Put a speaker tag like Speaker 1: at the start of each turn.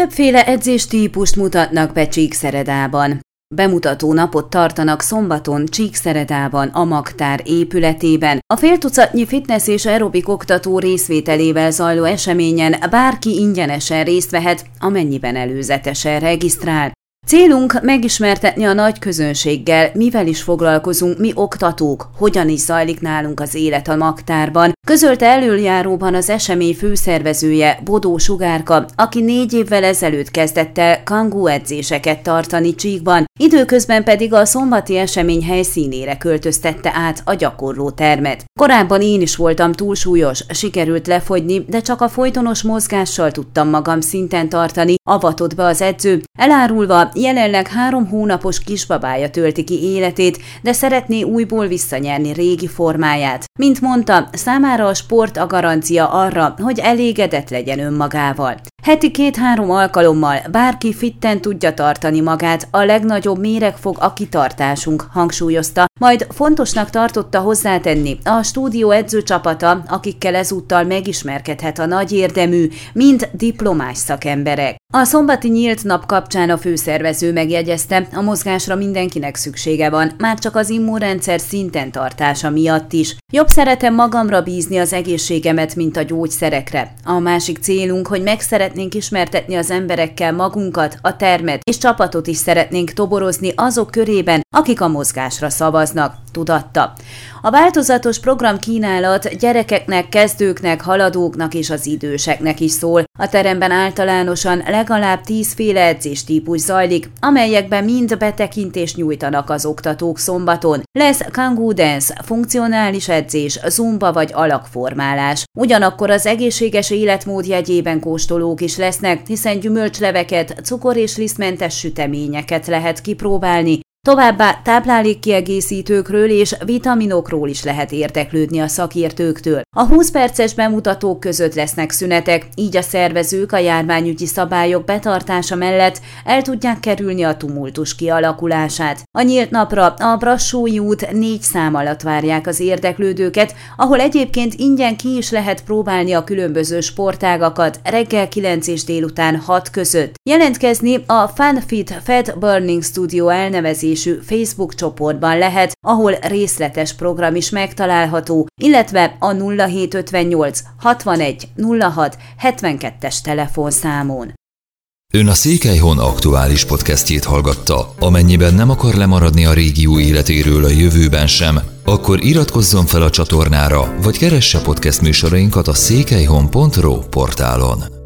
Speaker 1: Többféle edzéstípust mutatnak be Csíkszeredában. Bemutató napot tartanak szombaton Csíkszeredában, a Magtár épületében. A féltucatnyi fitness és aerobik oktató részvételével zajló eseményen bárki ingyenesen részt vehet, amennyiben előzetesen regisztrál. Célunk megismertetni a nagy közönséggel, mivel is foglalkozunk mi oktatók, hogyan is zajlik nálunk az élet a magtárban. Közölte előjáróban az esemény főszervezője Bodó Sugárka, aki négy évvel ezelőtt kezdett el kangú edzéseket tartani Csíkban, időközben pedig a szombati esemény helyszínére költöztette át a gyakorló termet. Korábban én is voltam túlsúlyos, sikerült lefogyni, de csak a folytonos mozgással tudtam magam szinten tartani, avatott be az edző, elárulva jelenleg három hónapos kisbabája tölti ki életét, de szeretné újból visszanyerni régi formáját. Mint mondta, számára a sport a garancia arra, hogy elégedett legyen önmagával. Heti két-három alkalommal bárki fitten tudja tartani magát, a legnagyobb méreg fog a kitartásunk, hangsúlyozta, majd fontosnak tartotta hozzátenni a stúdió edzőcsapata, akikkel ezúttal megismerkedhet a nagy érdemű, mind diplomás szakemberek. A szombati nyílt nap kapcsán a főszervező megjegyezte, a mozgásra mindenkinek szüksége van, már csak az immunrendszer szinten tartása miatt is. Jobb szeretem magamra bízni az egészségemet, mint a gyógyszerekre. A másik célunk, hogy meg szeretnénk ismertetni az emberekkel magunkat, a termet, és csapatot is szeretnénk toborozni azok körében, akik a mozgásra szavaznak, tudatta. A változatos program kínálat gyerekeknek, kezdőknek, haladóknak és az időseknek is szól. A teremben általánosan legalább tízféle edzéstípus zajlik, amelyekben mind betekintést nyújtanak az oktatók szombaton. Lesz kangoo dance, funkcionális edzés, zumba vagy alakformálás. Ugyanakkor az egészséges életmód jegyében kóstolók is lesznek, hiszen gyümölcsleveket, cukor és lisztmentes süteményeket lehet kipróbálni, Továbbá táplálékkiegészítőkről és vitaminokról is lehet érteklődni a szakértőktől. A 20 perces bemutatók között lesznek szünetek, így a szervezők a járványügyi szabályok betartása mellett el tudják kerülni a tumultus kialakulását. A nyílt napra a Brassói út négy szám alatt várják az érdeklődőket, ahol egyébként ingyen ki is lehet próbálni a különböző sportágakat reggel 9 és délután 6 között. Jelentkezni a FunFit Fat Burning Studio elnevezés nevezésű Facebook csoportban lehet, ahol részletes program is megtalálható, illetve a 0758 61 06 72-es telefonszámon.
Speaker 2: Ön a Székelyhon aktuális podcastjét hallgatta. Amennyiben nem akar lemaradni a régió életéről a jövőben sem, akkor iratkozzon fel a csatornára, vagy keresse podcast műsorainkat a székelyhon.pro portálon.